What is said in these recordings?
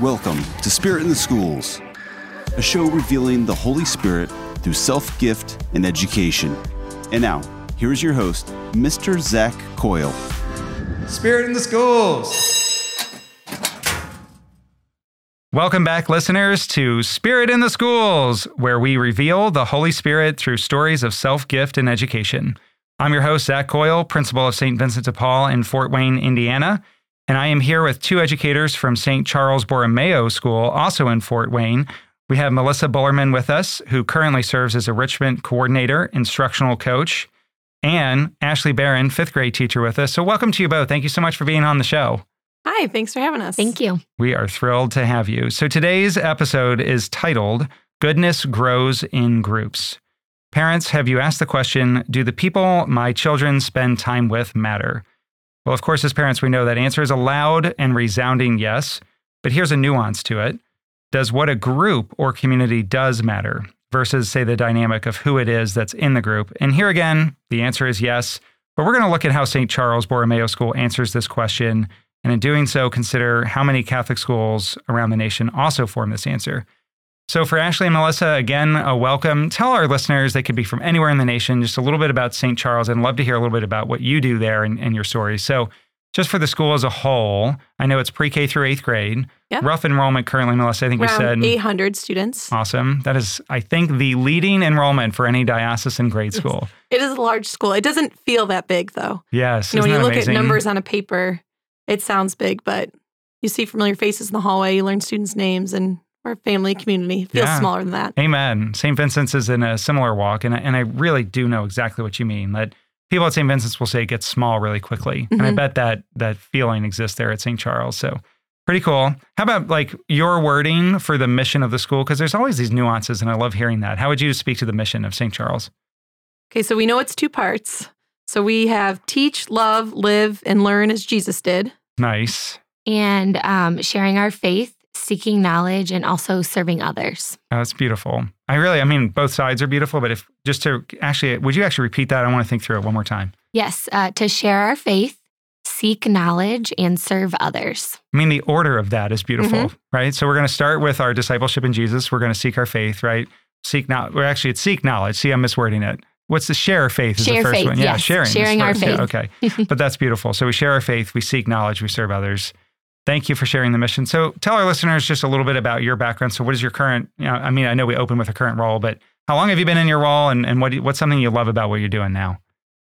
Welcome to Spirit in the Schools, a show revealing the Holy Spirit through self gift and education. And now, here's your host, Mr. Zach Coyle. Spirit in the Schools. Welcome back, listeners, to Spirit in the Schools, where we reveal the Holy Spirit through stories of self gift and education. I'm your host, Zach Coyle, principal of St. Vincent de Paul in Fort Wayne, Indiana. And I am here with two educators from St. Charles Borromeo School, also in Fort Wayne. We have Melissa Bullerman with us, who currently serves as a enrichment coordinator, instructional coach, and Ashley Barron, fifth grade teacher, with us. So, welcome to you both. Thank you so much for being on the show. Hi, thanks for having us. Thank you. We are thrilled to have you. So, today's episode is titled Goodness Grows in Groups. Parents, have you asked the question Do the people my children spend time with matter? Well, of course, as parents, we know that answer is a loud and resounding yes, but here's a nuance to it. Does what a group or community does matter versus, say, the dynamic of who it is that's in the group? And here again, the answer is yes, but we're going to look at how St. Charles Borromeo School answers this question. And in doing so, consider how many Catholic schools around the nation also form this answer. So, for Ashley and Melissa, again, a welcome. Tell our listeners they could be from anywhere in the nation just a little bit about St. Charles and love to hear a little bit about what you do there and, and your stories. So, just for the school as a whole, I know it's pre K through eighth grade. Yep. Rough enrollment currently, Melissa, I think Around we said 800 students. awesome. That is, I think, the leading enrollment for any diocesan grade school. It is a large school. It doesn't feel that big, though. Yes. You know, when you look amazing? at numbers on a paper, it sounds big, but you see familiar faces in the hallway, you learn students' names, and our family community feels Yeah. smaller than that. Amen. St. Vincent's is in a similar walk, and I, and I really do know exactly what you mean. That people at St. Vincent's will say it gets small really quickly, and I Mhm. bet that that feeling exists there at St. Charles. So pretty cool. How about like your wording for the mission of the school? Because there's always these nuances, and I love hearing that. How would you speak to the mission of St. Charles? Okay, so we know it's two parts. So we have teach, love, live, and learn as Jesus did. Nice. And um, sharing our faith, seeking knowledge, and also serving others. Oh, That's beautiful. I really, I mean, both sides are beautiful, but if just to actually, would you actually repeat that? I want to think through it one more time. Yes, uh, to share our faith, seek knowledge, and serve others. I mean, the order of that is beautiful, Mm-hmm. right? So we're going to start with our discipleship in Jesus. We're going to seek our faith, right? Seek now. We're actually it's seek knowledge. See, I'm miswording it. What's the share faith? Is Share the first faith, one. Yeah, yes. sharing. is Sharing our first. Yeah, faith. okay, but that's beautiful. So we share our faith. We seek knowledge. We serve others. Thank you for sharing the mission. So tell our listeners just a little bit about your background. So what is your current? You know, I mean, I know we open with a current role, but how long have you been in your role, and and what what's something you love about what you're doing now?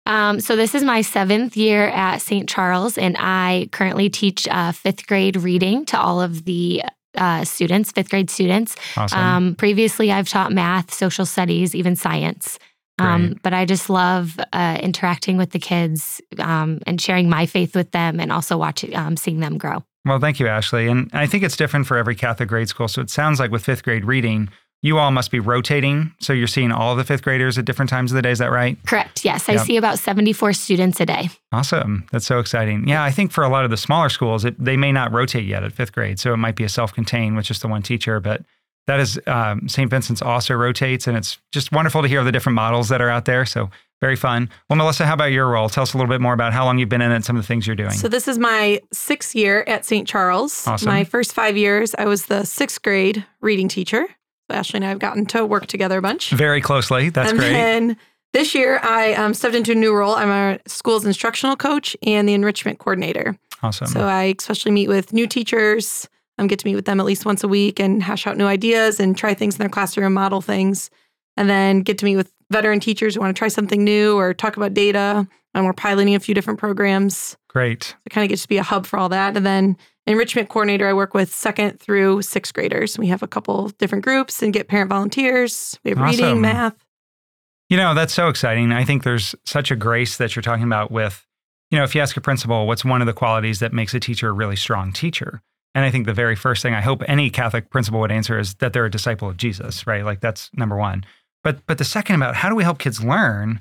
Um, so, this is my seventh year at St. Charles, and I currently teach uh, fifth grade reading to all of the uh, students, fifth grade students. Awesome. Um, previously, I've taught math, social studies, even science. Um, but I just love uh, interacting with the kids um, and sharing my faith with them, and also watching, um, seeing them grow. Well, thank you, Ashley. And I think it's different for every Catholic grade school. So it sounds like with fifth grade reading, you all must be rotating. So you're seeing all the fifth graders at different times of the day. Is that right? Correct. Yes, I see about seventy-four students a day. Awesome. That's so exciting. Yeah, I think for a lot of the smaller schools, it, they may not rotate yet at fifth grade. So it might be a self contained with just the one teacher. But that is, um, St. Vincent's also rotates. And it's just wonderful to hear the different models that are out there. So very fun. Well, Melissa, how about your role? Tell us a little bit more about how long you've been in it and some of the things you're doing. So this is my sixth year at St. Charles. Awesome. My first five years, I was the sixth grade reading teacher. So Ashley and I have gotten to work together a bunch. very closely. That's and great. then this year, I um, stepped into a new role. I'm a school's instructional coach and the enrichment coordinator. awesome. So I especially meet with new teachers. Um, get to meet with them at least once a week and hash out new ideas and try things in their classroom, model things, and then get to meet with veteran teachers who want to try something new or talk about data. And we're piloting a few different programs. great. It kind of gets to be a hub for all that. And then enrichment coordinator, I work with second through sixth graders. We have a couple different groups and get parent volunteers. We have Awesome. reading, math. You know, that's so exciting. I think there's such a grace that you're talking about with, you know, if you ask a principal, what's one of the qualities that makes a teacher a really strong teacher? And I think the very first thing I hope any Catholic principal would answer is that they're a disciple of Jesus, right? Like that's number one. But but the second about how do we help kids learn?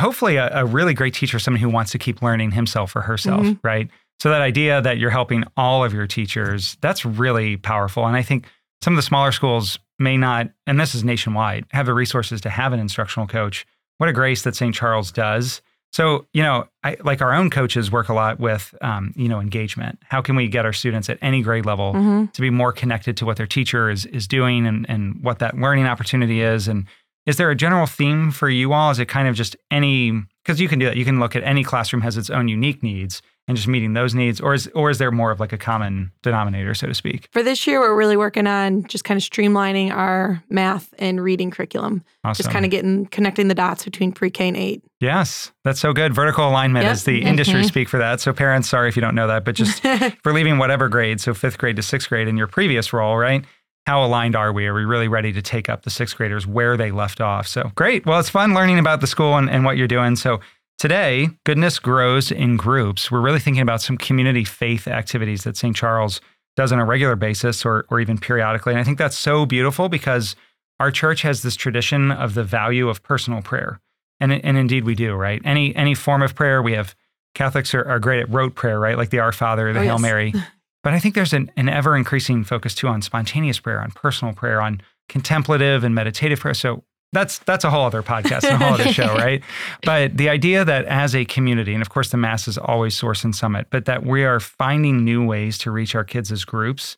Hopefully, a, a really great teacher someone who wants to keep learning himself or herself, Mhm. right? So that idea that you're helping all of your teachers, that's really powerful. And I think some of the smaller schools may not, and this is nationwide, have the resources to have an instructional coach. What a grace that St. Charles does. So, you know, I, like our own coaches work a lot with, um, you know, engagement. How can we get our students at any grade level Mm-hmm. to be more connected to what their teacher is is doing and and what that learning opportunity is? And is there a general theme for you all? Is it kind of just any? Because you can do that. You can look at any classroom has its own unique needs and just meeting those needs, or is or is there more of like a common denominator, so to speak? For this year, we're really working on just kind of streamlining our math and reading curriculum. Awesome. Just kind of getting connecting the dots between pre-K and eight. Yes, that's so good. Vertical alignment Yep. is the industry Mhm. speak for that. So parents, sorry if you don't know that, but just for leaving whatever grade, so fifth grade to sixth grade in your previous role, right? How aligned are we? Are we really ready to take up the sixth graders where they left off? So great. Well, it's fun learning about the school and, and what you're doing. So today, goodness grows in groups. We're really thinking about some community faith activities that St. Charles does on a regular basis or, or even periodically. And I think that's so beautiful because our church has this tradition of the value of personal prayer. And, and indeed we do, right? Any any form of prayer, we have Catholics are, are great at rote prayer, right? Like the Our Father, the Oh, Hail yes. Mary. But I think there's an, an ever increasing focus too on spontaneous prayer, on personal prayer, on contemplative and meditative prayer. So that's that's a whole other podcast and a whole other show, right? But the idea that as a community, and of course the Mass is always source and summit, but that we are finding new ways to reach our kids as groups,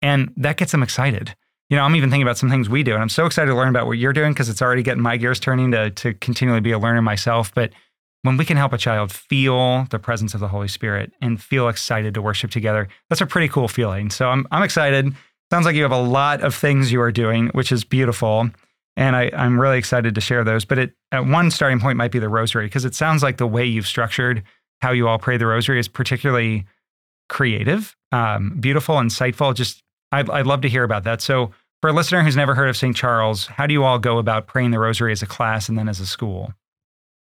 and that gets them excited. You know, I'm even thinking about some things we do, and I'm so excited to learn about what you're doing because it's already getting my gears turning to to continually be a learner myself. But when we can help a child feel the presence of the Holy Spirit and feel excited to worship together, that's a pretty cool feeling. So I'm I'm excited. Sounds like you have a lot of things you are doing, which is beautiful. And I, I'm really excited to share those. But it, at one starting point might be the rosary, because it sounds like the way you've structured how you all pray the rosary is particularly creative, um, beautiful, insightful. Just I'd, I'd love to hear about that. So, for a listener who's never heard of St. Charles, how do you all go about praying the rosary as a class and then as a school?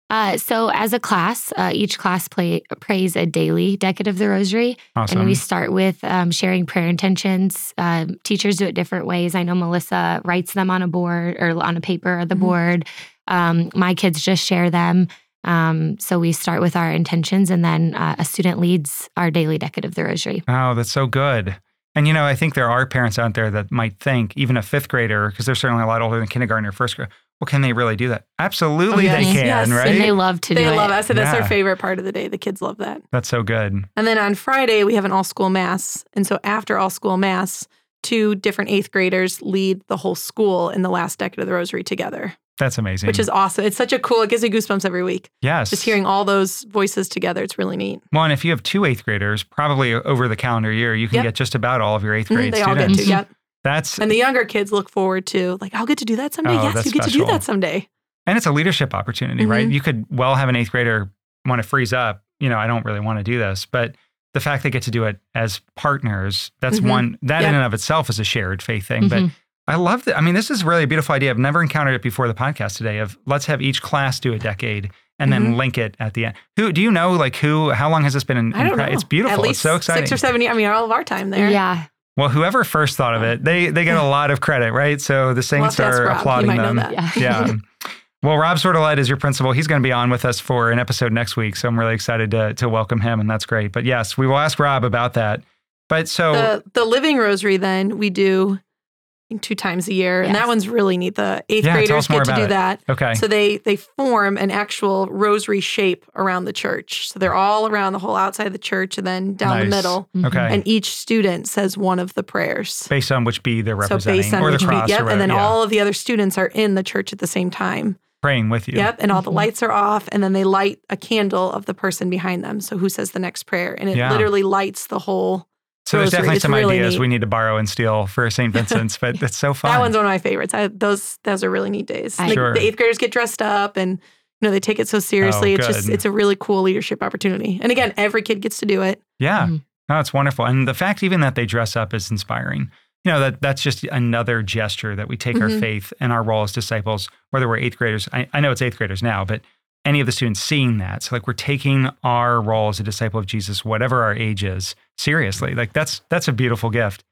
Uh, so, as a class, uh, each class play, prays a daily decade of the Rosary. Awesome. And we start with um, sharing prayer intentions. Um, teachers do it different ways. I know Melissa writes them on a board or on a paper or the Mhm. board. Um, my kids just share them. Um, so we start with our intentions, and then uh, a student leads our daily decade of the Rosary. Oh, that's so good. And you know, I think there are parents out there that might think, even a fifth grader, because they're certainly a lot older than kindergarten or first grade. Well, can they really do that? Absolutely, Oh, they can, yes. right? And they love to do that. They do love it. it. So that's Yeah. their favorite part of the day. The kids love that. That's so good. And then on Friday, we have an all school mass. And so after all school mass, two different eighth graders lead the whole school in the last decade of the rosary together, That's amazing. which is awesome. It's such a cool, it gives me goosebumps every week. yes. Just hearing all those voices together, it's really neat. Well, and if you have two eighth graders, probably over the calendar year, you can Yep. get just about all of your eighth Mhm, grade they all students. get to, yep. That's And the younger kids look forward to, like, I'll get to do that someday. Oh, yes, you get to do that someday. and it's a leadership opportunity, right? Mhm. You could well have an eighth grader want to freeze up. You know, I don't really want to do this, but the fact they get to do it as partners, that's Mhm. one that in and of itself is a shared faith thing. But Mhm. I love that. I mean, this is really a beautiful idea. I've never encountered it before the podcast today of let's have each class do a decade and then Mhm. link it at the end. Who do you know like who how long has this been in, I don't in know. It's beautiful. At least it's so exciting. Six or seven years. I mean, all of our time there. Yeah. Well, whoever first thought of it, they they get a lot of credit, right? So the saints ask are Rob. Applauding them. Yeah. Yeah. Well, Rob Sordelette is your principal. He's going to be on with us for an episode next week, so I'm really excited to to welcome him, and that's great. But yes, we will ask Rob about that. But so The the living rosary then we do two times a year, and that one's really neat. The eighth Yeah, graders get to do it. that. okay, So they they form an actual rosary shape around the church. So they're all around the whole outside of the church and then down Nice. the middle. Mhm. okay, And each student says one of the prayers. based on which be they're So representing, based on or the which beat, cross, yep, or and then yeah. all of the other students are in the church at the same time. praying with you. Yep, and all the Mhm. lights are off, and then they light a candle of the person behind them. So who says the next prayer, and it Yeah. literally lights the whole. So there's definitely It's some really ideas neat. we need to borrow and steal for St. Vincent's, but it's so fun. That one's one of my favorites. I, those those are really neat days. I- The- Sure. the eighth graders get dressed up, and you know they take it so seriously. it's just it's a really cool leadership opportunity. And again, every kid gets to do it. Yeah. Mhm. No, it's wonderful. And the fact even that they dress up is inspiring. You know, that that's just another gesture that we take our Mhm. faith and our role as disciples, whether we're eighth graders. I, I know it's eighth graders now, but any of the students seeing that. So like we're taking our role as a disciple of Jesus, whatever our age is, seriously. Like that's that's a beautiful gift.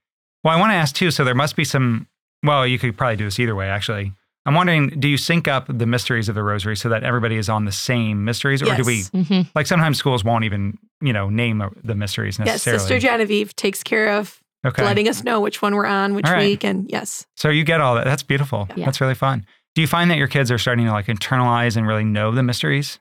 Well, I want to ask too, so there must be some well, you could probably do this either way, actually. I'm wondering, do you sync up the mysteries of the rosary so that everybody is on the same mysteries? Or do we Yes. Mhm. like sometimes schools won't even, you know, name the mysteries necessarily? Yes. Sister Genevieve takes care of okay. letting us know which one we're on, which right. week, and yes, So you get all that. That's beautiful. Yeah. That's really fun. Do you find that your kids are starting to like internalize and really know the mysteries?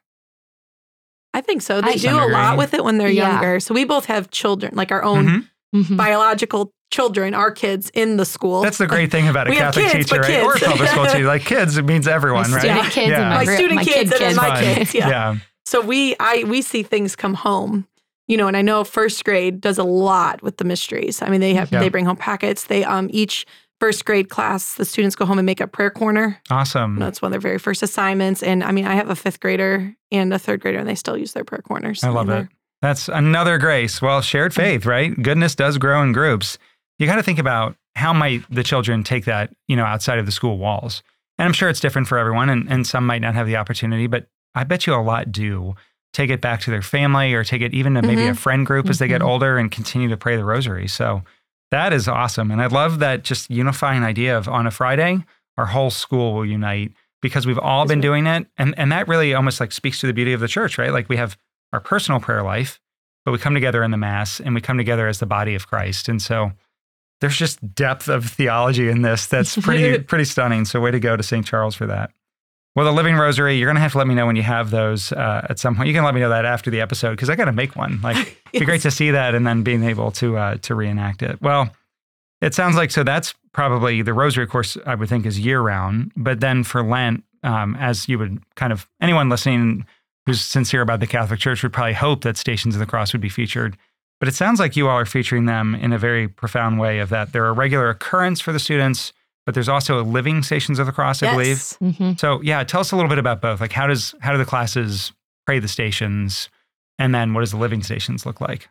I think so. They I- do a lot with it when they're Yeah. younger. So we both have children, like our own Mhm. Mhm. biological children, our kids in the school. That's the great thing about a Catholic kids, teacher, but right? Or a public school teacher. Like kids, it means everyone, my right? student kids Yeah. and my, My student my kids kid and then my kids. Yeah. yeah. So we I we see things come home, you know, and I know first grade does a lot with the mysteries. I mean, they have Yeah. they bring home packets. They um each first grade class, the students go home and make a prayer corner. Awesome. That's one of their very first assignments. And I mean, I have a fifth grader and a third grader, and they still use their prayer corners. I love it. That's another grace. Well, shared faith, right? Goodness does grow in groups. You got to think about how might the children take that, you know, outside of the school walls. And I'm sure it's different for everyone, and, and some might not have the opportunity, but I bet you a lot do take it back to their family or take it even to maybe a friend group as they get Mhm. older and continue to pray the rosary. So that is awesome. And I love that just unifying idea of on a Friday, our whole school will unite because we've all been doing it. And, and that really almost like speaks to the beauty of the church, right? Like we have our personal prayer life, but we come together in the Mass and we come together as the body of Christ. And so there's just depth of theology in this that's pretty pretty stunning. So way to go to St. Charles for that. Well, the Living Rosary, you're gonna have to let me know when you have those uh, at some point. You can let me know that after the episode because I got to make one. Like, it'd be great to see that and then being able to uh, to reenact it. Well, it sounds like so. That's probably the Rosary course. I would think is year round, but then for Lent, um, as you would kind of anyone listening who's sincere about the Catholic Church would probably hope that Stations of the Cross would be featured. But it sounds like you all are featuring them in a very profound way. Of that, they're a regular occurrence for the students, but there's also a living Stations of the Cross, I believe. Yes. Mhm. So yeah, tell us a little bit about both. Like how does how do the classes pray the stations, and then what does the living stations look like?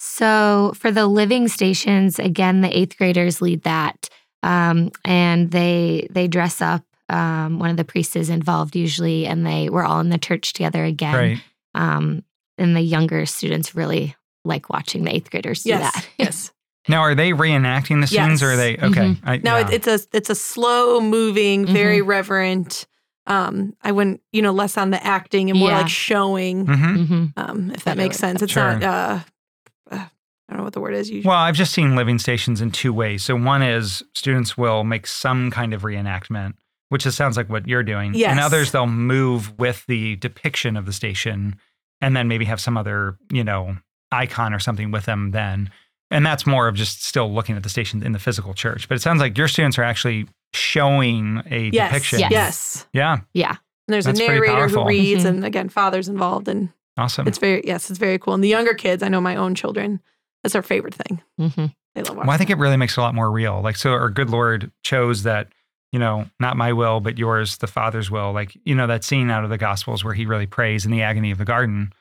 So for the living stations, again, the eighth graders lead that, um, and they they dress up. Um, one of the priests is involved usually, and they we're all in the church together again. Right. Um, and the younger students really like watching the eighth graders do Yes. that. yes. Now, are they reenacting the scenes, or are they Yes. okay? I, No, yeah. it's a it's a slow moving, Mm-hmm. very reverent. Um, I wouldn't, you know, less on the acting and more Yeah. like showing. Mhm. hmm Um, if that know makes what- sense, it's Sure. not. Uh, uh, I don't know what the word is. Usually. Well, I've just seen living stations in two ways. So one is students will make some kind of reenactment, which is, sounds like what you're doing. Yes. And others they'll move with the depiction of the station, and then maybe have some other, you know, icon or something with them then. And that's more of just still looking at the station in the physical church. But it sounds like your students are actually showing a yes, depiction. Yes. yes. Yeah. Yeah. And there's That's a narrator who reads, Mhm. and again, father's involved, and Awesome. it's very yes, it's very cool. And the younger kids, I know my own children, that's our favorite thing. hmm They love watching. Well, I think it really makes it a lot more real. Like, so our good Lord chose that, you know, not my will, but yours, the Father's will. Like, you know, that scene out of the Gospels where he really prays in the agony of the garden,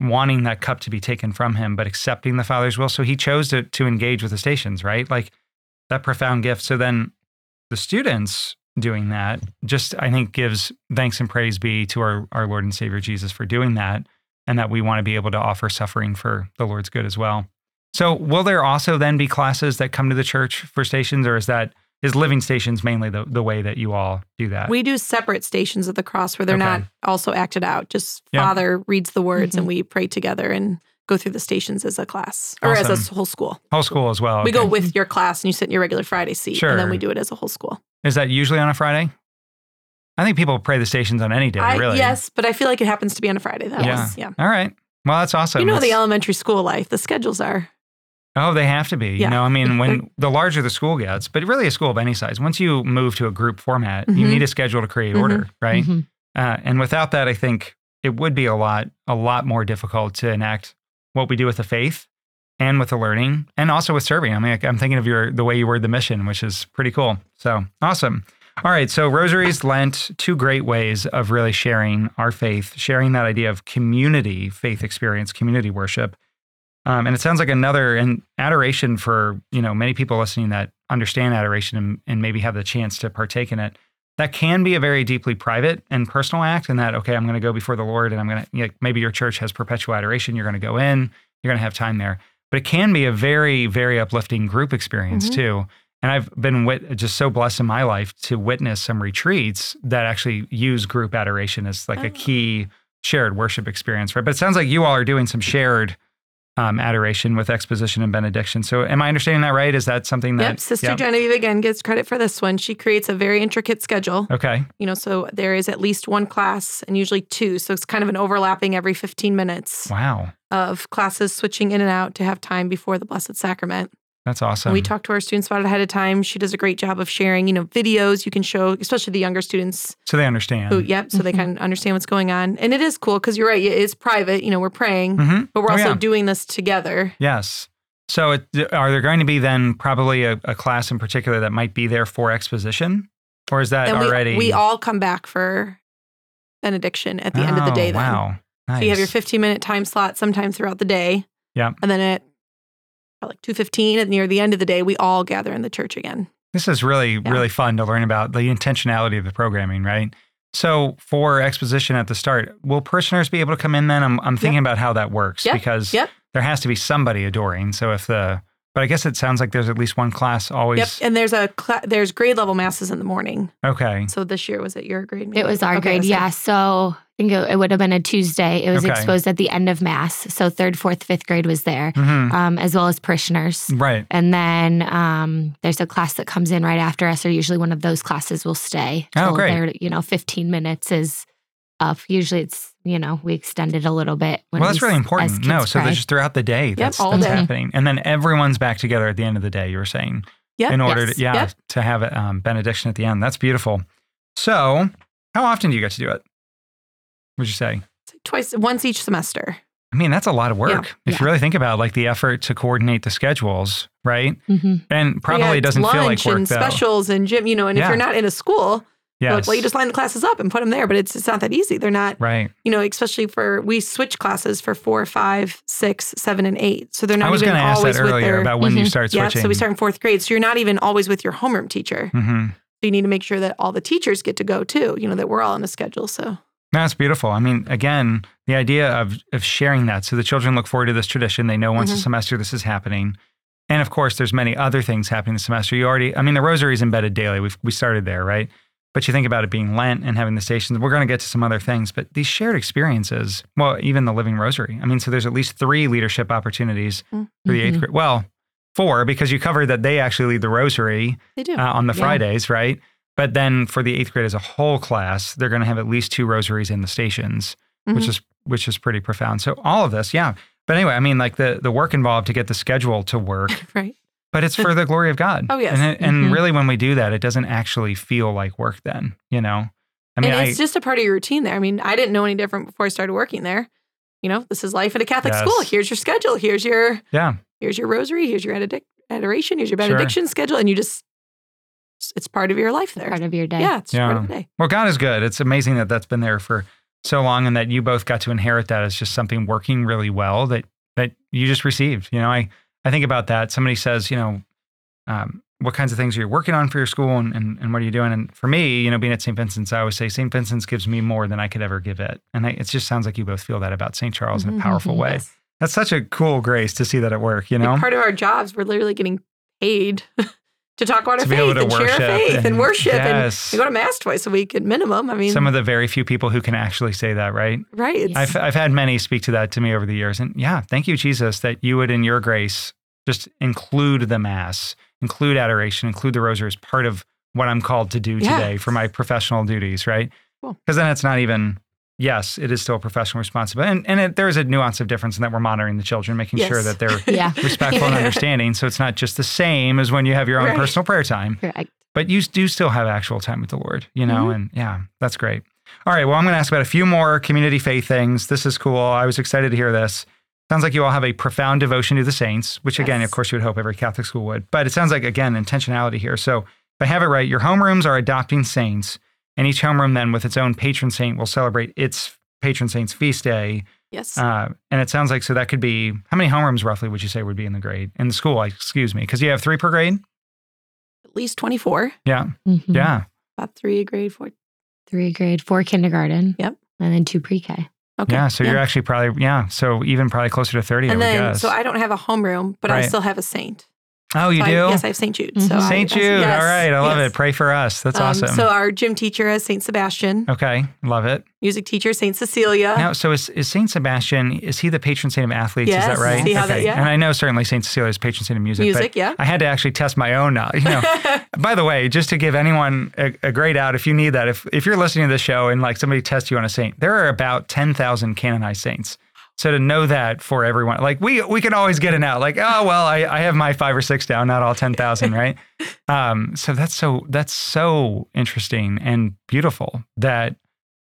wanting that cup to be taken from him, but accepting the Father's will. So he chose to, to engage with the stations, right? Like that profound gift. So then the students doing that just, I think, gives thanks and praise be to our, our Lord and Savior Jesus for doing that. And that we want to be able to offer suffering for the Lord's good as well. So, will there also then be classes that come to the church for stations, or is that is living stations mainly the, the way that you all do that? we do separate stations of the cross where they're Okay. not also acted out. Just Yeah. father reads the words, Mhm. and we pray together and go through the stations as a class or as a whole school. Whole school as well. We go with your class, and you sit in your regular Friday seat, and then we do it as a whole school. Is that usually on a Friday? I think people pray the stations on any day, I, really. Yes, but I feel like it happens to be on a Friday. That Yeah. was yeah. All right. Well, that's awesome. you know the elementary school life. The schedules are Oh, they have to be. You know, I mean, when the larger the school gets, but really a school of any size, once you move to a group format, you Mhm. need a schedule to create Mhm. order, right? Mhm. Uh, and without that, I think it would be a lot, a lot more difficult to enact what we do with the faith and with the learning and also with serving. I mean, like, I'm thinking of your the way you word the mission, which is pretty cool. So awesome. All right. So Rosaries, Lent, two great ways of really sharing our faith, sharing that idea of community faith experience, community worship. Um, and it sounds like another and adoration for you know many people listening that understand adoration and, and maybe have the chance to partake in it. That can be a very deeply private and personal act and that okay i'm going to go before the lord and i'm going to you know, maybe your church has perpetual adoration. You're going to go in you're going to have time there. But it can be a very very uplifting group experience Mhm. too. And i've been wit- just so blessed in my life to witness some retreats that actually use group adoration as like a Oh. key shared worship experience right? But it sounds like you all are doing some shared um, adoration with exposition and benediction. So, am I understanding that right? Is that something that? Yep. Sister yep. Genevieve again gets credit for this one. She creates a very intricate schedule. Okay. You know, so there is at least one class and usually two. So it's kind of an overlapping every 15 minutes Wow. of classes switching in and out to have time before the Blessed Sacrament. That's awesome. And we talk to our students about it ahead of time. She does a great job of sharing, you know, videos you can show, especially the younger students so they understand. who, yep, so they Mhm. can understand what's going on. And it is cool because you're right, it is private. You know, we're praying, hmm but we're Oh, also yeah. doing this together. Yes. So, it, are there going to be then probably a, a class in particular that might be there for exposition, or is that and already? we all come back for benediction at the end of the Oh, day then. Wow. Nice. So you have your 15 minute time slot sometime throughout the day. Yep. And then at like 2.15 at near the end of the day, we all gather in the church again. This is really, Yeah. really fun to learn about the intentionality of the programming, right? So, for exposition at the start, will parishioners be able to come in then? I'm, I'm thinking about how that works Yep. because Yep. there has to be somebody adoring. So, if the, but I guess it sounds like there's at least one class always. Yep. And there's a cla- there's grade level masses in the morning. Okay. So this year was it your grade? It was our Okay, grade, so- yeah. So I think it, it would have been a Tuesday. It was Okay. exposed at the end of Mass. So third, fourth, fifth grade was there, hmm um, as well as parishioners. Right. And then um, there's a class that comes in right after us, or usually one of those classes will stay. Oh, great. they're, You know, 15 minutes is up. Usually it's, you know, we extend it a little bit. Well, that's we really important. No, so there's just throughout the day that's, all that's day. happening. And then everyone's back together at the end of the day, you were saying, Yep. in order Yes. to, yeah, Yep. to have a um, benediction at the end. That's beautiful. So, how often do you get to do it? Would you say? Twice, once each semester. I mean, that's a lot of work. If you really think about like the effort to coordinate the schedules, right? Mhm. And probably Yeah, it's doesn't feel like lunch work and though. specials and gym. You know, and if you're not in a school, you're Yes. like, well, you just line the classes up and put them there. But it's it's not that easy. They're not. right. You know, especially for we switch classes for four, five, six, seven, and eight. So they're not I was even going to ask always that with earlier their. about when you Mhm. start yeah, so we start in fourth grade. So you're not even always with your homeroom teacher. hmm So you need to make sure that all the teachers get to go too. You know that we're all on a schedule. So That's beautiful. I mean, again, the idea of of sharing that so the children look forward to this tradition. They know once a Mhm. semester this is happening. And of course, there's many other things happening this semester. You already, I mean, the rosary is embedded daily. We've, we started there, right? But you think about it being Lent and having the stations. We're going to get to some other things, but these shared experiences, well, even the Living Rosary. I mean, so there's at least three leadership opportunities Mm. for the eighth Mhm. grade. Well, four, because you covered that they actually lead the rosary they do. uh, on the Yeah. Fridays, right? But then for the eighth grade as a whole class, they're going to have at least two rosaries in the stations, which Mhm. is which is pretty profound. So all of this, yeah. But anyway, I mean, like the the work involved to get the schedule to work, right. but it's for the glory of God. Oh, yes. and, it, and Mhm. really when we do that, it doesn't actually feel like work. Then you know, I mean, and I it's just a part of your routine there. I mean, I didn't know any different before I started working there. You know, this is life at a Catholic Yes. school. Here's your schedule. Here's your yeah, here's your rosary. Here's your adoration. Here's your Sure. benediction schedule, and you just it's part of your life there. Part of your day. yeah, it's part of the day. Well, God is good. It's amazing that that's been there for so long, and that you both got to inherit that as just something working really well that that you just received. You know, I I think about that. Somebody says, you know, um, what kinds of things are you working on for your school, and, and and what are you doing? And for me, you know, being at St. Vincent's, I always say St. Vincent's gives me more than I could ever give it, and I, it just sounds like you both feel that about St. Charles in a Mhm. powerful way. Yes. That's such a cool grace to see that at work. You know, Like, part of our jobs, we're literally getting paid to talk about To our be able faith to and share our faith and, and- worship. yes. And we go to mass twice a week at minimum. I mean, some of the very few people who can actually say that, right? right. It's, I've I've had many speak to that to me over the years, and yeah, thank you, Jesus, that you would in your grace just include the mass, include adoration, include the rosary as part of what I'm called to do Yeah. today for my professional duties, right? Cool. Because then it's not even. Yes, it is still a professional responsibility, and, and it, there is a nuance of difference in that we're monitoring the children, making sure that they're Yeah. respectful and understanding. So it's not just the same as when you have your own Right. personal prayer time Correct. but you do still have actual time with the Lord, you know, Mhm. and yeah, that's great. All right, well, I'm going to ask about a few more community faith things. This is cool. I was excited to hear this. Sounds like you all have a profound devotion to the saints, which again, of course, you would hope every Catholic school would. But it sounds like again intentionality here. So if I have it right, your homerooms are adopting saints, and each homeroom then with its own patron saint will celebrate its patron saint's feast day. yes. Uh, and it sounds like so that could be how many homerooms roughly would you say would be in the grade in the school? Excuse me, because you have three per grade. at least 24. Yeah, Mhm. yeah. About three grade, four. Three grade, four kindergarten. Yep. And then two pre K. Okay. Yeah, so you're actually probably yeah, so even probably closer to thirty. I and would then guess. so I don't have a homeroom, but I still have a saint. Oh, you So I- do? yes, I have St. Jude. So I- St. Jude. yes, All right. I love yes. it. Pray for us. That's Um, awesome. So our gym teacher is St. Sebastian. okay. Love it. Music teacher St. Cecilia. Now, so is, is Saint Sebastian? Is he the patron saint of athletes? is that right? how that- okay, yeah. and I know certainly Saint Cecilia is patron saint of music. Music, but yeah. I had to actually test my own. Uh, you know, by the way, just to give anyone a, a grade out, if you need that, if if you're listening to the show and like somebody tests you on a saint, there are about ten thousand canonized saints. So to know that for everyone, like we we can always get it out, like oh well, I, I have my five or six down, not all ten thousand, right? Um, so that's so that's so interesting and beautiful that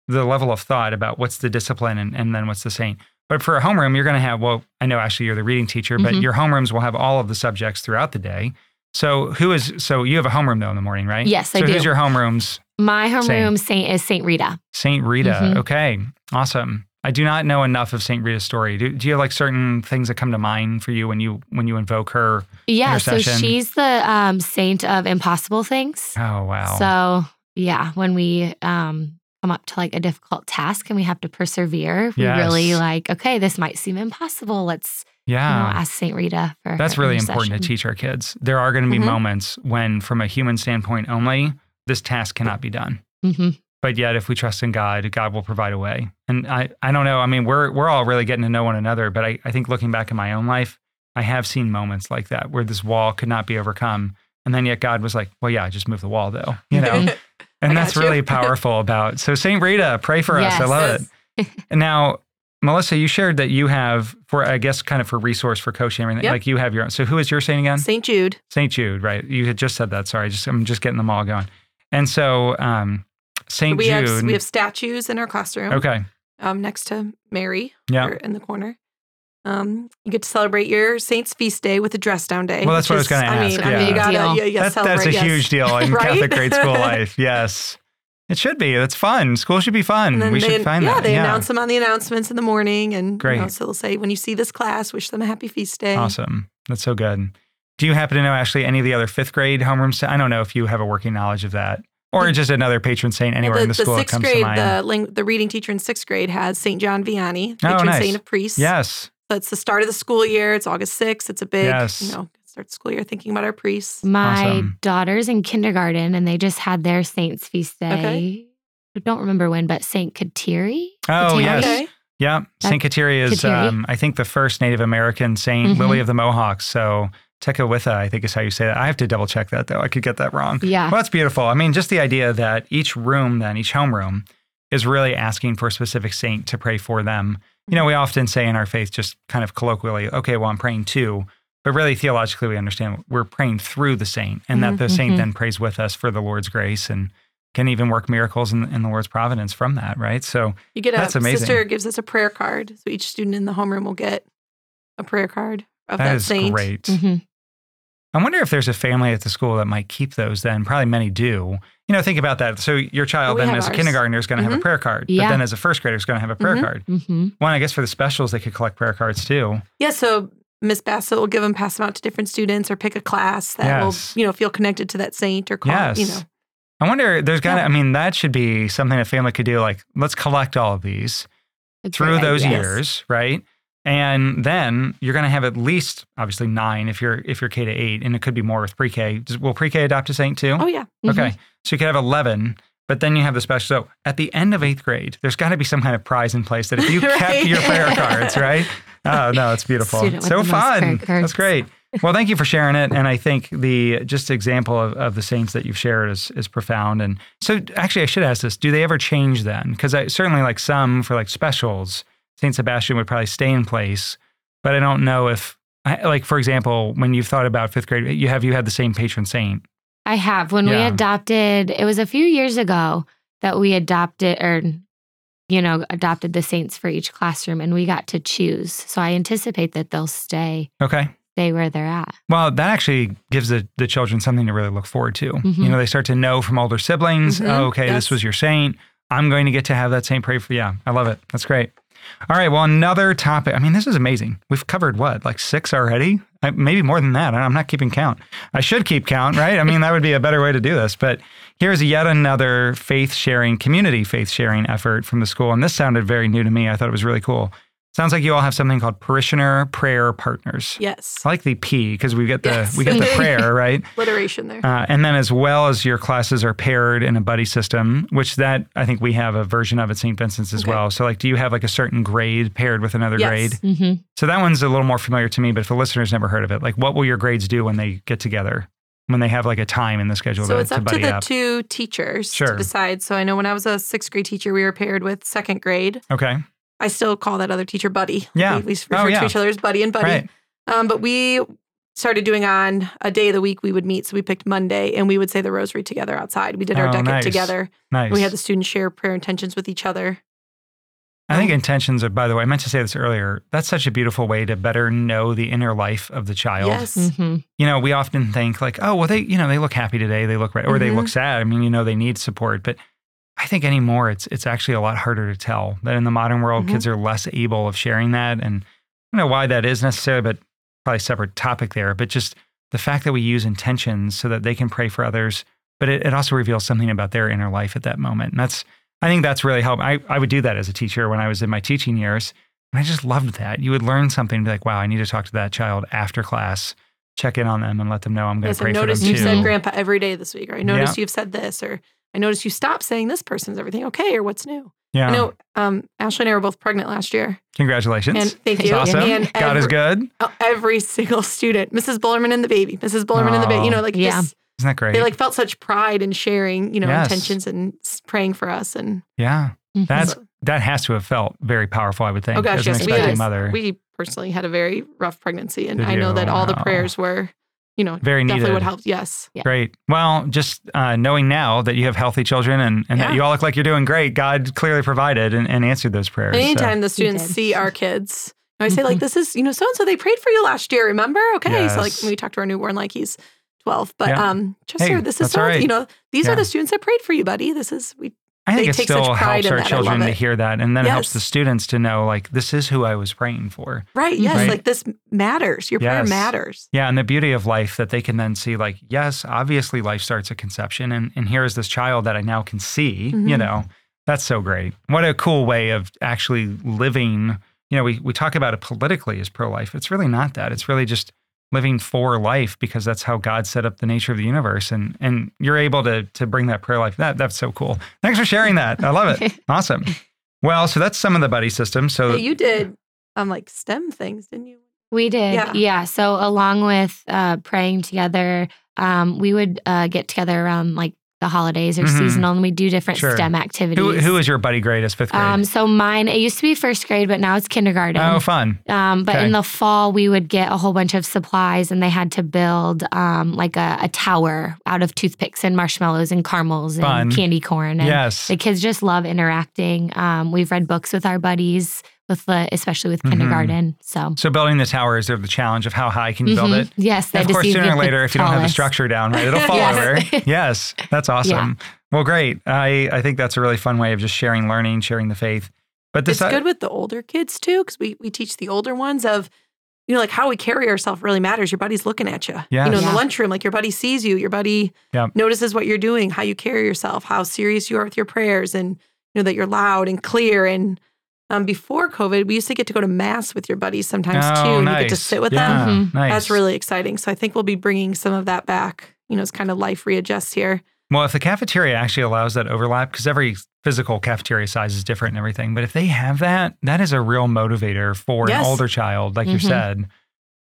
the level of thought about what's the discipline and, and then what's the saint. But for a homeroom, you're going to have, well, I know actually you're the reading teacher, but Mhm. your homerooms will have all of the subjects throughout the day. So who is, so you have a homeroom though in the morning, right? Yes, I so do. who's your homerooms? My homeroom saint is Saint Rita. Saint Rita. Mhm. Okay. Awesome. I do not know enough of Saint Rita's story. Do, do you have like certain things that come to mind for you when you when you invoke her? Yeah, so she's the um, saint of impossible things. Oh wow. So yeah, when we um, come up to like a difficult task and we have to persevere, we really like, okay, this might seem impossible. Let's you know, yeah. ask Saint Rita for. That's really important to teach our kids. There are going to be Mhm. moments when, from a human standpoint only, this task cannot be done. Mhm. But yet, if we trust in God, God will provide a way. And I, I don't know. I mean, we're we're all really getting to know one another. But I, I think looking back in my own life, I have seen moments like that where this wall could not be overcome, and then yet God was like, "Well, yeah, just move the wall, though." You know, and that's really powerful. About so Saint Rita, pray for us. I love it. And now, Melissa, you shared that you have for I guess kind of for resource for coaching and everything. Yep. Like you have your own. So who is your saint again? St. Jude. St. Jude, right? You had just said that. Sorry, just I'm just getting them all going. And so, um, St. we Jude. have we have statues in our classroom. okay. Um, next to Mary. Yeah. in the corner. Um, you get to celebrate your Saint's feast day with a dress down day. Well, that's which what I was gonna I mean, ask, I mean, you gotta, Deal. yeah, yeah, That- that's a yes. huge deal in Right? Catholic grade school life. Yes. It should be. That's fun. School should be fun. And We they, should find yeah, that. they yeah. announce them on the announcements in the morning, and you know, Great. so they'll say, "When you see this class, wish them a happy feast day." Awesome. That's so good. Do you happen to know, Ashley, any of the other fifth grade homeroom? sa- I don't know if you have a working knowledge of that, or just another patron saint anywhere the, in the school that sixth comes grade, to mind. the ling- the reading teacher in sixth grade has Saint John Vianney, Oh, patron nice. saint of priests. yes. So it's the start of the school year. It's August 6th. It's a big, Yes. you know, start the school year thinking about our priests. My Awesome. daughter's in kindergarten and they just had their saint's feast day. Okay. I don't remember when, but Saint Kateri. Oh, Kateri? yes. Okay. Yeah. St. Kateri is, Kateri. um, I think, the first Native American saint, Mhm. Lily of the Mohawks. So Tecawitha, I think is how you say that. I have to double check that, though. I could get that wrong. Yeah. Well, that's beautiful. I mean, just the idea that each room, then, each homeroom, is really asking for a specific saint to pray for them. You know, we often say in our faith, just kind of colloquially, okay, well, I'm praying to. But really, theologically, we understand we're praying through the saint and that the saint Mhm. then prays with us for the Lord's grace and can even work miracles in, in the Lord's providence from that, right? So, You get a That's amazing. sister gives us a prayer card. So each student in the homeroom will get a prayer card of that, saint. that is saint. great. Mhm. I wonder if there's a family at the school that might keep those then. Probably many do. You know, think about that. So your child We then have as a kindergartner is going to have a Mhm. prayer card. But then as a first grader is going to have a prayer Mhm. card. Mhm. One, I guess for the specials, they could collect prayer cards too. Yeah, so Miss Bassett will give them, pass them out to different students, or pick a class that Yes. will, you know, feel connected to that saint or call, Yes. you know. I wonder, there's got to, Yeah. I mean, that should be something a family could do. Like, let's collect all of these A through great those idea. years, right? And then you're going to have at least, obviously, nine if you're if you're K to eight, and it could be more with pre-K. Does- Will pre-K adopt a saint too? Oh yeah, Mhm. Okay. So you could have 11, but then you have the special. So at the end of eighth grade, there's got to be some kind of prize in place that if you kept your prayer cards, right? Oh, no, it's beautiful. So the most prayer fun. That's great. Well, thank you for sharing it. And I think the just example of, of the saints that you've shared is, is profound. And so actually, I should ask this do they ever change then? Because I certainly like some for like specials, St. Sebastian would probably stay in place, but I don't know if, I- like, for example, when you've thought about fifth grade, you have you had the same patron saint. I have. When we adopted, it was a few years ago that we adopted or, you know, adopted the saints for each classroom and we got to choose. So I anticipate that they'll stay, Okay. stay where they're at. Well, that actually gives the, the children something to really look forward to. Mhm. You know, they start to know from older siblings, Mhm, oh, okay, this was your saint. I'm going to get to have that saint pray for. Yeah, I love it. That's great. All right. Well, another topic. I mean, this is amazing. We've covered what, like six already? I, maybe more than that. I'm not keeping count. I should keep count, right? I mean, that would be a better way to do this. But here's yet another faith sharing, community faith sharing effort from the school. And this sounded very new to me. I thought it was really cool. Sounds like you all have something called parishioner prayer partners. Yes. I like the P because we get the Yes. we get the prayer right, Alliteration there. uh, and then as well as your classes are paired in a buddy system, which that I think we have a version of at St. Vincent's as Okay. well. So like, do you have like a certain grade paired with another Yes. grade? hmm So that one's a little more familiar to me, but if the listener's never heard of it, like what will your grades do when they get together? When they have like a time in the schedule So to, it's up to buddy the up? two teachers Sure. to decide. So I know when I was a sixth grade teacher, we were paired with second grade. Okay. I still call that other teacher buddy. Yeah. We, we Oh, refer yeah. to each other as buddy and buddy. Right. Um, but we started doing on a day of the week we would meet. So we picked Monday and we would say the rosary together outside. We did our Oh, decade nice. together. Nice. We had the students share prayer intentions with each other. I think Um, intentions are, by the way, I meant to say this earlier. That's such a beautiful way to better know the inner life of the child. Yes. hmm You know, we often think like, oh, well, they, you know, they look happy today, they look right, or they look sad. I mean, you know, they need support. But I think anymore, it's it's actually a lot harder to tell that in the modern world, Mhm. kids are less able of sharing that. And I don't know why that is necessarily, but probably a separate topic there. But just the fact that we use intentions so that they can pray for others, but it, it also reveals something about their inner life at that moment. And that's, I think that's really helped. I, I would do that as a teacher when I was in my teaching years. And I just loved that. You would learn something and be like, wow, I need to talk to that child after class, check in on them and let them know I'm going to I pray for them noticed too. you said grandpa every day this week, or I noticed you've said this, or I noticed you stopped saying this person's everything okay, or what's new. yeah. I know um, Ashley and I were both pregnant last year. Congratulations. And thank That's you. awesome. And God is good. uh, Every single student, Mrs. Bullerman and the baby, Mrs. Bullerman and the baby, you know, like Yeah. just, Isn't that great? they like felt such pride in sharing, you know, Yes. intentions and praying for us. And yeah. Mhm. That's that has to have felt very powerful, I would think, oh gosh, as an yes, we, expecting had, mother. we personally had a very rough pregnancy, and Did I know you? that all the prayers were, you know, very definitely needed. would help. Yes, Great. Well, just uh, knowing now that you have healthy children and, and that you all look like you're doing great, God clearly provided and, and answered those prayers. And so- anytime the students see our kids, I say like, "This is, you know, so and so they prayed for you last year. Remember? Okay." So like when we talk to our newborn, like he's twelve, but Yeah. um, Chester, Hey, this is so all right. you know, these Yeah. are the students that prayed for you, buddy. This is we. I think it still helps our that. Children to hear that. And then it helps the students to know, like, this is who I was praying for. Right. Yes. Right. Like this matters. Your prayer matters. Yeah, and the beauty of life that they can then see, like, yes, obviously life starts at conception, and and here is this child that I now can see. You Mhm. know, that's so great. What a cool way of actually living. You know, we we talk about it politically as pro life. It's really not that. It's really just living for life because that's how God set up the nature of the universe, and and you're able to to bring that prayer life. That that's so cool. Thanks for sharing that. I love it. Awesome. Well, so that's some of the buddy system. So Hey, you did um like STEM things, didn't you? We did. Yeah. Yeah. So along with uh, praying together, um, we would uh, get together around like the holidays or Mhm. seasonal and we do different Sure. STEM activities. who who is your buddy grade as fifth grade? um, so mine, it used to be first grade, but now it's kindergarten. oh, fun. Um, but Okay. in the fall, we would get a whole bunch of supplies, and they had to build um, like a, a tower out of toothpicks and marshmallows and caramels and candy corn. And Yes. the kids just love interacting. Um, we've read books with our buddies, with the especially with Mhm. kindergarten. So. So building the tower is there the challenge of how high can you build Mhm. it? Yes, And of course, sooner or later, if you don't have the structure down, right, it'll fall Yes. over. Yes, that's awesome. Well, great. I, I think that's a really fun way of just sharing learning, sharing the faith. But this, it's good with the older kids too, because we we teach the older ones of, you know, like how we carry ourselves really matters. Your buddy's looking at you. Yes. You know, in Yeah. the lunchroom, like your buddy sees you. Your buddy Yep. notices what you're doing, how you carry yourself, how serious you are with your prayers, and you know that you're loud and clear. And um, before COVID, we used to get to go to mass with your buddies sometimes oh, too, and nice. you get to sit with yeah, them. Mhm. Nice. That's really exciting. So I think we'll be bringing some of that back. You know, as kind of life readjusts here. Well, if the cafeteria actually allows that overlap, because every physical cafeteria size is different and everything, but if they have that, that is a real motivator for an older child, like you Mhm. said.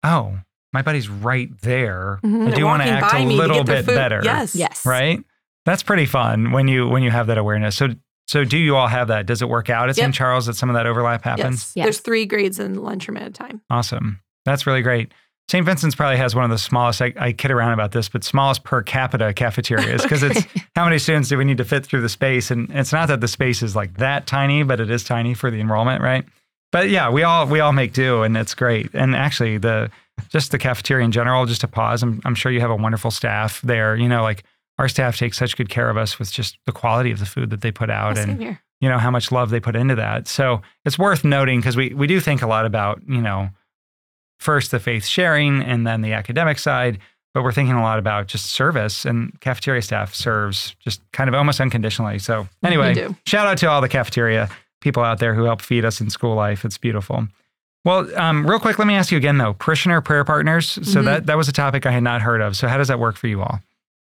Oh, my buddy's right there. Mhm. I do want to act a little bit food. better. Yes. Yes. Right? That's pretty fun when you when you have that awareness. So so do you all have that? Does it work out at Yep. St. Charles that some of that overlap happens? Yes. There's three grades in lunchroom at a time. Awesome. That's really great. St. Vincent's probably has one of the smallest, I, I kid around about this, but smallest per capita cafeterias because it's how many students do we need to fit through the space? And it's not that the space is like that tiny, but it is tiny for the enrollment, right? But yeah, we all we all make do and it's great. And actually the just the cafeteria in general, just to pause, I'm, I'm sure you have a wonderful staff there. You know, like our staff takes such good care of us with just the quality of the food that they put out and here. you know how much love they put into that so it's worth noting because we, we do think a lot about you know first the faith sharing and then the academic side but we're thinking a lot about just service and cafeteria staff serves just kind of almost unconditionally so anyway shout out to all the cafeteria people out there who help feed us in school life. It's beautiful. Well, um, real quick, let me ask you again though. Parishioner prayer partners. So Mhm. that that was a topic I had not heard of. So how does that work for you all?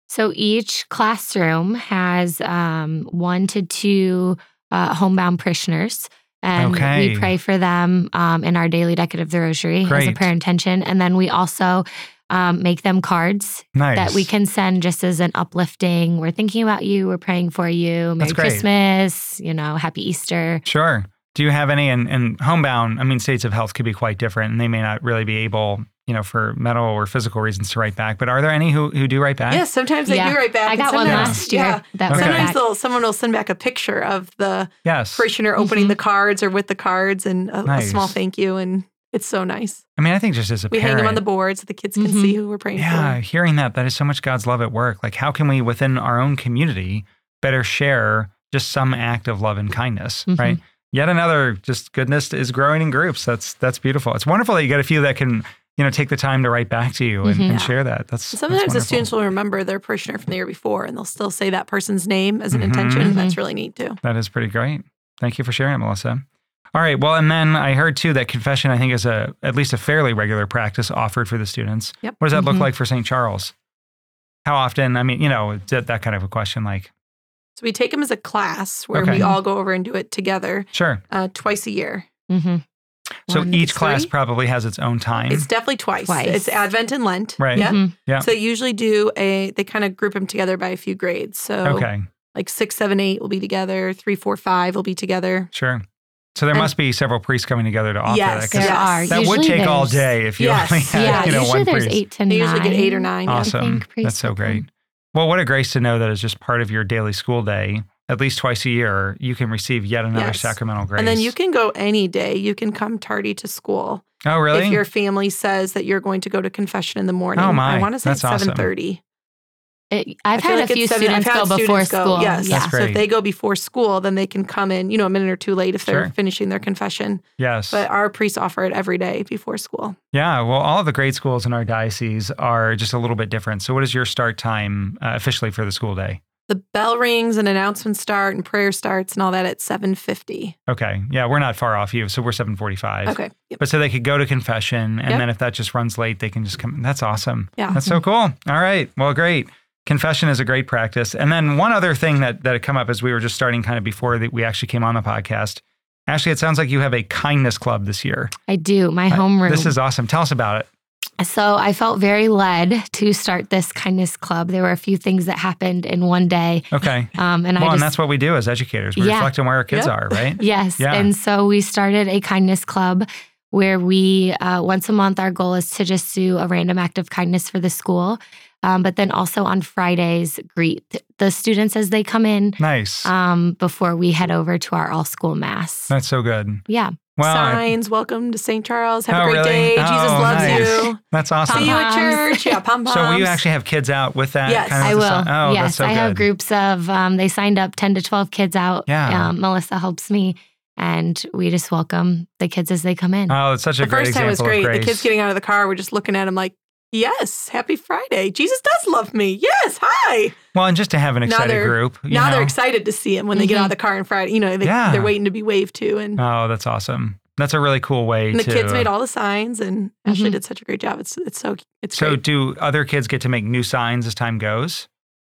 So each classroom has um, one to two uh, homebound parishioners. And Okay. we pray for them um, in our daily decade of the rosary as a prayer intention. And then we also um, make them cards Nice. that we can send just as an uplifting. We're thinking about you. We're praying for you. Merry Christmas. You know, Happy Easter. Sure. Do you have any? And, and homebound, I mean, states of health could be quite different, and they may not really be able, you know, for mental or physical reasons to write back. But are there any who, who do write back? Yes, sometimes they Yeah. do write back. I got one last year. Yeah. That Okay. Sometimes they'll, someone will send back a picture of the Yes. parishioner opening Mhm. the cards or with the cards and a, a small thank you. And it's so nice. I mean, I think just as a We parent, hang them on the board so the kids can Mhm. see who we're praying yeah, for. Yeah, hearing that, that is so much God's love at work. Like, how can we, within our own community, better share just some act of love and kindness, Mhm. right? Yet another just goodness is growing in groups. That's that's beautiful. It's wonderful that you get a few that can, you know, take the time to write back to you and, Mhm. and share that. That's And Sometimes that's the students will remember their parishioner from the year before and they'll still say that person's name as an Mhm. intention. Mhm. That's really neat too. That is pretty great. Thank you for sharing it, Melissa. All right. Well, and then I heard too that confession, I think, is a at least a fairly regular practice offered for the students. Yep. What does that look Mhm. like for St. Charles? How often? I mean, you know, that, that kind of a question. Like, So we take them as a class where Okay. we all go over and do it together sure. uh, twice a year. hmm So One, each class three? probably has its own time. It's definitely twice. Twice. It's Advent and Lent. Right. Yeah. Mhm. Yeah. So they usually do a, they kind of group them together by a few grades. So okay. like six, seven, eight will be together. Three, four, five will be together. Sure. So there And- must be several priests coming together to offer Yes, that. 'cause There are. That would take all day if you Yes. only had, Yeah, you know, usually one there's priest. eight to They nine. usually get eight or nine. yeah. Awesome. think, That's so great. Well, what a grace to know that is just part of your daily school day. At least twice a year, you can receive yet another Yes. sacramental grace. And then you can go any day. You can come tardy to school. Oh, really? If your family says that you're going to go to confession in the morning. Oh, my. I want to say That's it's awesome. 7.30. It- I've had like a few seven- I've students had go before students go- school. yes. Yeah. That's So if they go before school, then they can come in, you know, a minute or two late if they're Sure. finishing their confession. yes. But our priests offer it every day before school. yeah. Well, all of the grade schools in our diocese are just a little bit different. So, what is your start time uh, officially for the school day? The bell rings and announcements start and prayer starts and all that at 7.50. Okay. Yeah, we're not far off you. So, we're 745. Okay. Yep. But so they could go to confession, and Yep. then if that just runs late, they can just come. That's awesome. Yeah. That's so cool. All right. Well, great. Confession is a great practice. And then one other thing that that had come up as we were just starting kind of before that we actually came on the podcast. Ashley, it sounds like you have a kindness club this year. I do. My Uh, homeroom. This is awesome. Tell us about it. So I felt very led to start this kindness club. There were a few things that happened in one day. Okay. Um, and well, I and that's what we do as educators. We Yeah. reflect on where our kids Yep. are, right? yes. Yeah. And so we started a kindness club where we, uh, once a month, our goal is to just do a random act of kindness for the school. Um, but then also on Fridays, greet the students as they come in Nice. um, before we head over to our all school mass. That's so good. Yeah. Wow. I- Signs, welcome to St. Charles. Have Oh, a great really? day. Jesus Oh, loves nice. you. That's awesome. See you at church. Yeah, pom poms. So will you actually have kids out with that? Yes. kind of I will. sign- Oh, yes, that's so I good. have groups of. Um, they signed up ten to twelve kids out. Yeah. Um, Melissa helps me, and we just welcome the kids as they come in. Oh, it's such a great thing. The great first time was great. The kids getting out of the car we're just looking at them like, yes, happy Friday. Jesus does love me. Yes, hi. Well, and just to have an excited group. You now know? they're excited to see him when they get Mhm. out of the car on Friday. You know, they, Yeah. they're waiting to be waved to. And, Oh, that's awesome. That's a really cool way and the to. kids made all the signs, and Ashley Mhm. did such a great job. It's it's so it's so, great. do other kids get to make new signs as time goes?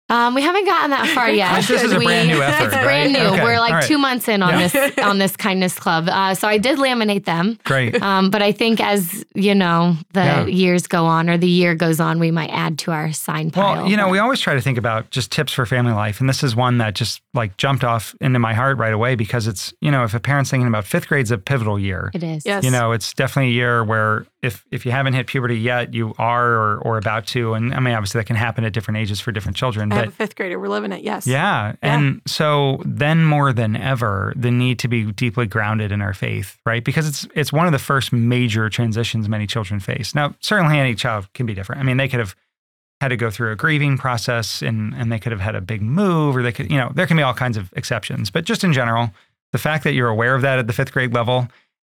Um, we haven't gotten that far yet. This is a We- brand new effort, It's right? brand new. Okay, We're like all right. two months in on Yeah. this on this kindness club. Uh, so I did laminate them. Great. Um, but I think as you know the Yeah. years go on or the year goes on, we might add to our sign pile. Well, you know, we always try to think about just tips for family life. And this is one that just like jumped off into my heart right away because it's, you know, if a parent's thinking about fifth grade's a pivotal year. it is. yes. You know, it's definitely a year where if if you haven't hit puberty yet, you are or, or about to. And I mean, obviously that can happen at different ages for different children. I have a fifth grader. We're living it. Yes. Yeah. Yeah. And so then more than ever, the need to be deeply grounded in our faith, right? Because it's it's one of the first major transitions many children face. Now, certainly any child can be different. I mean, they could have had to go through a grieving process and and they could have had a big move or they could, you know, there can be all kinds of exceptions. But just in general, the fact that you're aware of that at the fifth grade level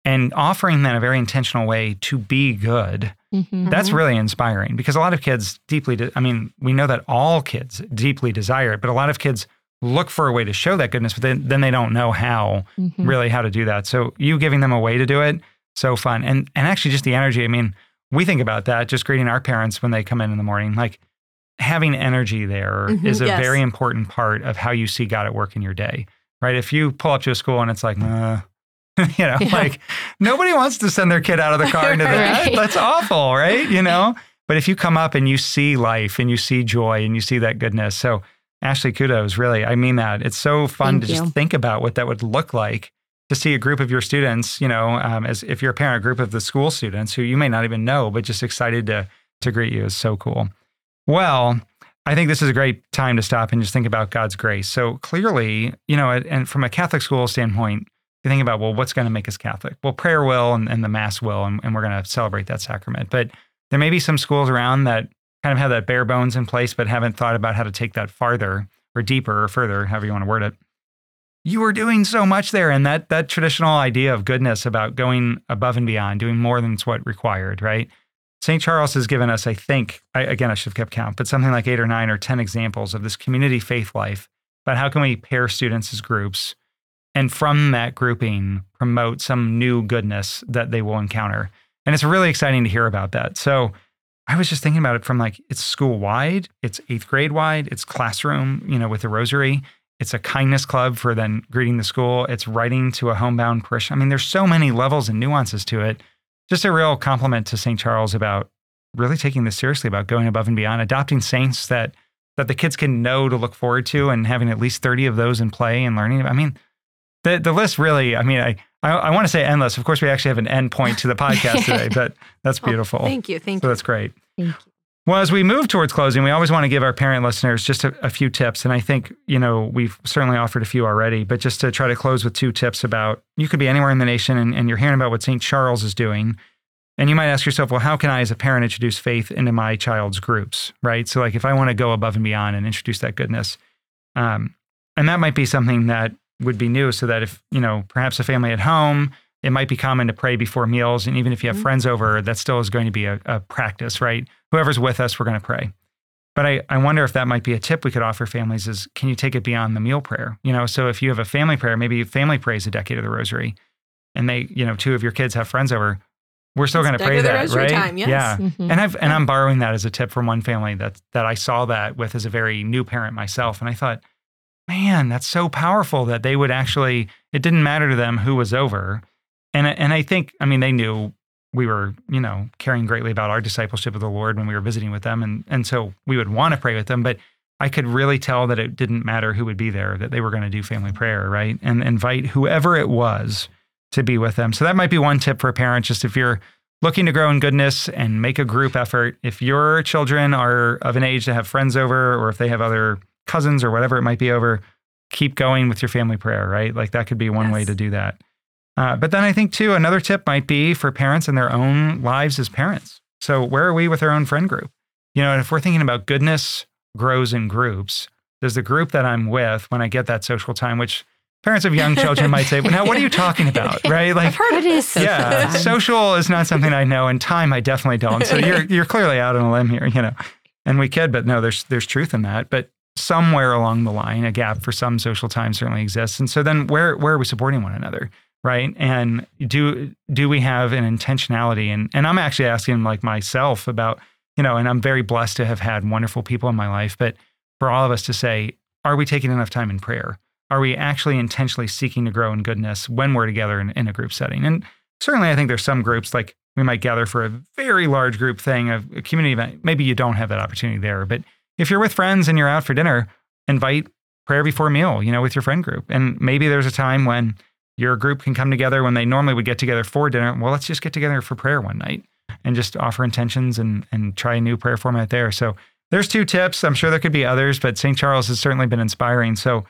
and offering that in a very intentional way to be good Mhm. that's really inspiring because a lot of kids deeply, de- I mean, we know that all kids deeply desire it, but a lot of kids look for a way to show that goodness, but then, then they don't know how Mhm. really how to do that. So you giving them a way to do it, so fun. And and actually just the energy. I mean, we think about that just greeting our parents when they come in in the morning, like having energy there is Mhm, a yes. very important part of how you see God at work in your day. Right? If you pull up to a school and it's like, uh, you know, Yeah. like nobody wants to send their kid out of the car into that. Right. That's awful, right? You know? But if you come up and you see life and you see joy and you see that goodness. So Ashley, kudos, really. I mean that. It's so fun Thank to you. just think about what that would look like to see a group of your students, you know, um, as if you're a parent, a group of the school students who you may not even know, but just excited to to greet you is so cool. Well, I think this is a great time to stop and just think about God's grace. So clearly, you know, and from a Catholic school standpoint, you think about, well, what's going to make us Catholic? Well, prayer will and, and the Mass will, and, and we're going to celebrate that sacrament. But there may be some schools around that kind of have that bare bones in place, but haven't thought about how to take that farther or deeper or further, however you want to word it. You were doing so much there, and that that traditional idea of goodness about going above and beyond, doing more than what's required, right? St. Charles has given us, I think, I, again, I should have kept count, but something like eight or nine or 10 examples of this community faith life about how can we pair students as groups and from that grouping promote some new goodness that they will encounter. And it's really exciting to hear about that. So I was just thinking about it from like it's school wide, it's eighth grade wide, it's classroom, you know, with the rosary, it's a kindness club for then greeting the school, it's writing to a homebound parishioner. I mean, there's so many levels and nuances to it. Just a real compliment to St. Charles about really taking this seriously about going above and beyond, adopting saints that that the kids can know to look forward to and having at least 30 of those in play and learning. I mean, the the list really, I mean, I I, I want to say endless. Of course, we actually have an end point to the podcast today, but that's Oh, beautiful. thank you. Thank so you. that's great. Thank you. Well, as we move towards closing, we always want to give our parent listeners just a, a few tips. And I think, you know, we've certainly offered a few already, but just to try to close with two tips about you could be anywhere in the nation and, and you're hearing about what St. Charles is doing. And you might ask yourself, well, how can I, as a parent, introduce faith into my child's groups, right? So, like, if I want to go above and beyond and introduce that goodness, um, and that might be something that would be new, so that if you know, perhaps a family at home, it might be common to pray before meals, and even if you have Mhm. friends over, that still is going to be a, a practice, right? Whoever's with us, we're going to pray. But I, I wonder if that might be a tip we could offer families is can you take it beyond the meal prayer? You know, so if you have a family prayer, maybe family prays a decade of the rosary and they, you know, two of your kids have friends over, we're still going to pray the that, rosary right? time, yes. Yeah. Mhm. And I've and I'm borrowing that as a tip from one family that that I saw that with as a very new parent myself. And I thought, man, that's so powerful that they would actually it didn't matter to them who was over. And and I think I mean they knew we were, you know, caring greatly about our discipleship of the Lord when we were visiting with them. And and so we would want to pray with them, but I could really tell that it didn't matter who would be there, that they were going to do family prayer, right? And invite whoever it was to be with them. So that might be one tip for a parent, just if you're looking to grow in goodness and make a group effort. If your children are of an age to have friends over, or if they have other cousins or whatever it might be over, keep going with your family prayer, right? Like that could be one way to do that. Uh, but then I think too, another tip might be for parents in their own lives as parents. So where are we with our own friend group? You know, if we're thinking about goodness grows in groups, does the group that I'm with when I get that social time, which parents of young children might say, well, now what are you talking about? Right? Like I've heard of is social yeah, time? social is not something I know, and time I definitely don't. So you're you're clearly out on a limb here, you know. And we kid, but no, there's there's truth in that. But somewhere along the line, a gap for some social time certainly exists. And so then where where are we supporting one another? Right. And do do we have an intentionality? And and I'm actually asking like myself about, you know, and I'm very blessed to have had wonderful people in my life, but for all of us to say, are we taking enough time in prayer? Are we actually intentionally seeking to grow in goodness when we're together in, in a group setting? And certainly, I think there's some groups like we might gather for a very large group thing, a, a community event. Maybe you don't have that opportunity there, but if you're with friends and you're out for dinner, invite prayer before meal, you know, with your friend group. And maybe there's a time when your group can come together when they normally would get together for dinner. Well, let's just get together for prayer one night and just offer intentions and and try a new prayer format there. So there's two tips. I'm sure there could be others, but St. Charles has certainly been inspiring. So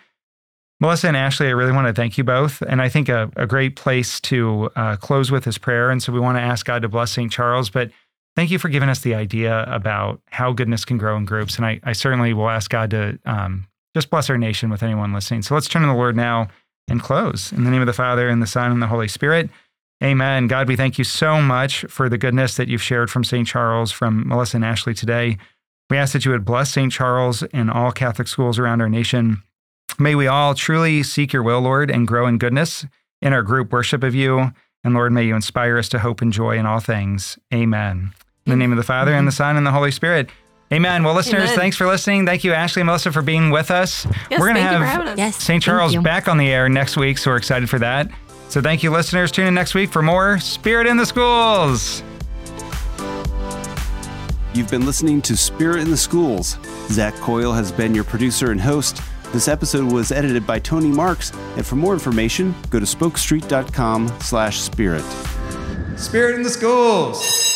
Melissa and Ashley, I really want to thank you both. And I think a, a great place to uh, close with is prayer. And so we want to ask God to bless St. Charles. But thank you for giving us the idea about how goodness can grow in groups. And I, I certainly will ask God to um, just bless our nation with anyone listening. So let's turn to the Lord now and close. In the name of the Father, and the Son, and the Holy Spirit. Amen. God, we thank you so much for the goodness that you've shared from St. Charles, from Melissa and Ashley today. We ask that you would bless St. Charles and all Catholic schools around our nation May we all truly seek your will, Lord, and grow in goodness in our group worship of you. And Lord, may you inspire us to hope and joy in all things. Amen. In the name of the Father, and the Son, and the Holy Spirit. Amen. Well, listeners, Amen. thanks for listening. Thank you, Ashley and Melissa, for being with us. Yes, We're going to thank you for have having us. Yes. St. Charles back on the air next week, so we're excited for that. So thank you, listeners. Tune in next week for more Spirit in the Schools. You've been listening to Spirit in the Schools. Zach Coyle has been your producer and host. This episode was edited by Tony Marks, and for more information, go to spokestreet.com slash spirit. Spirit in the Schools.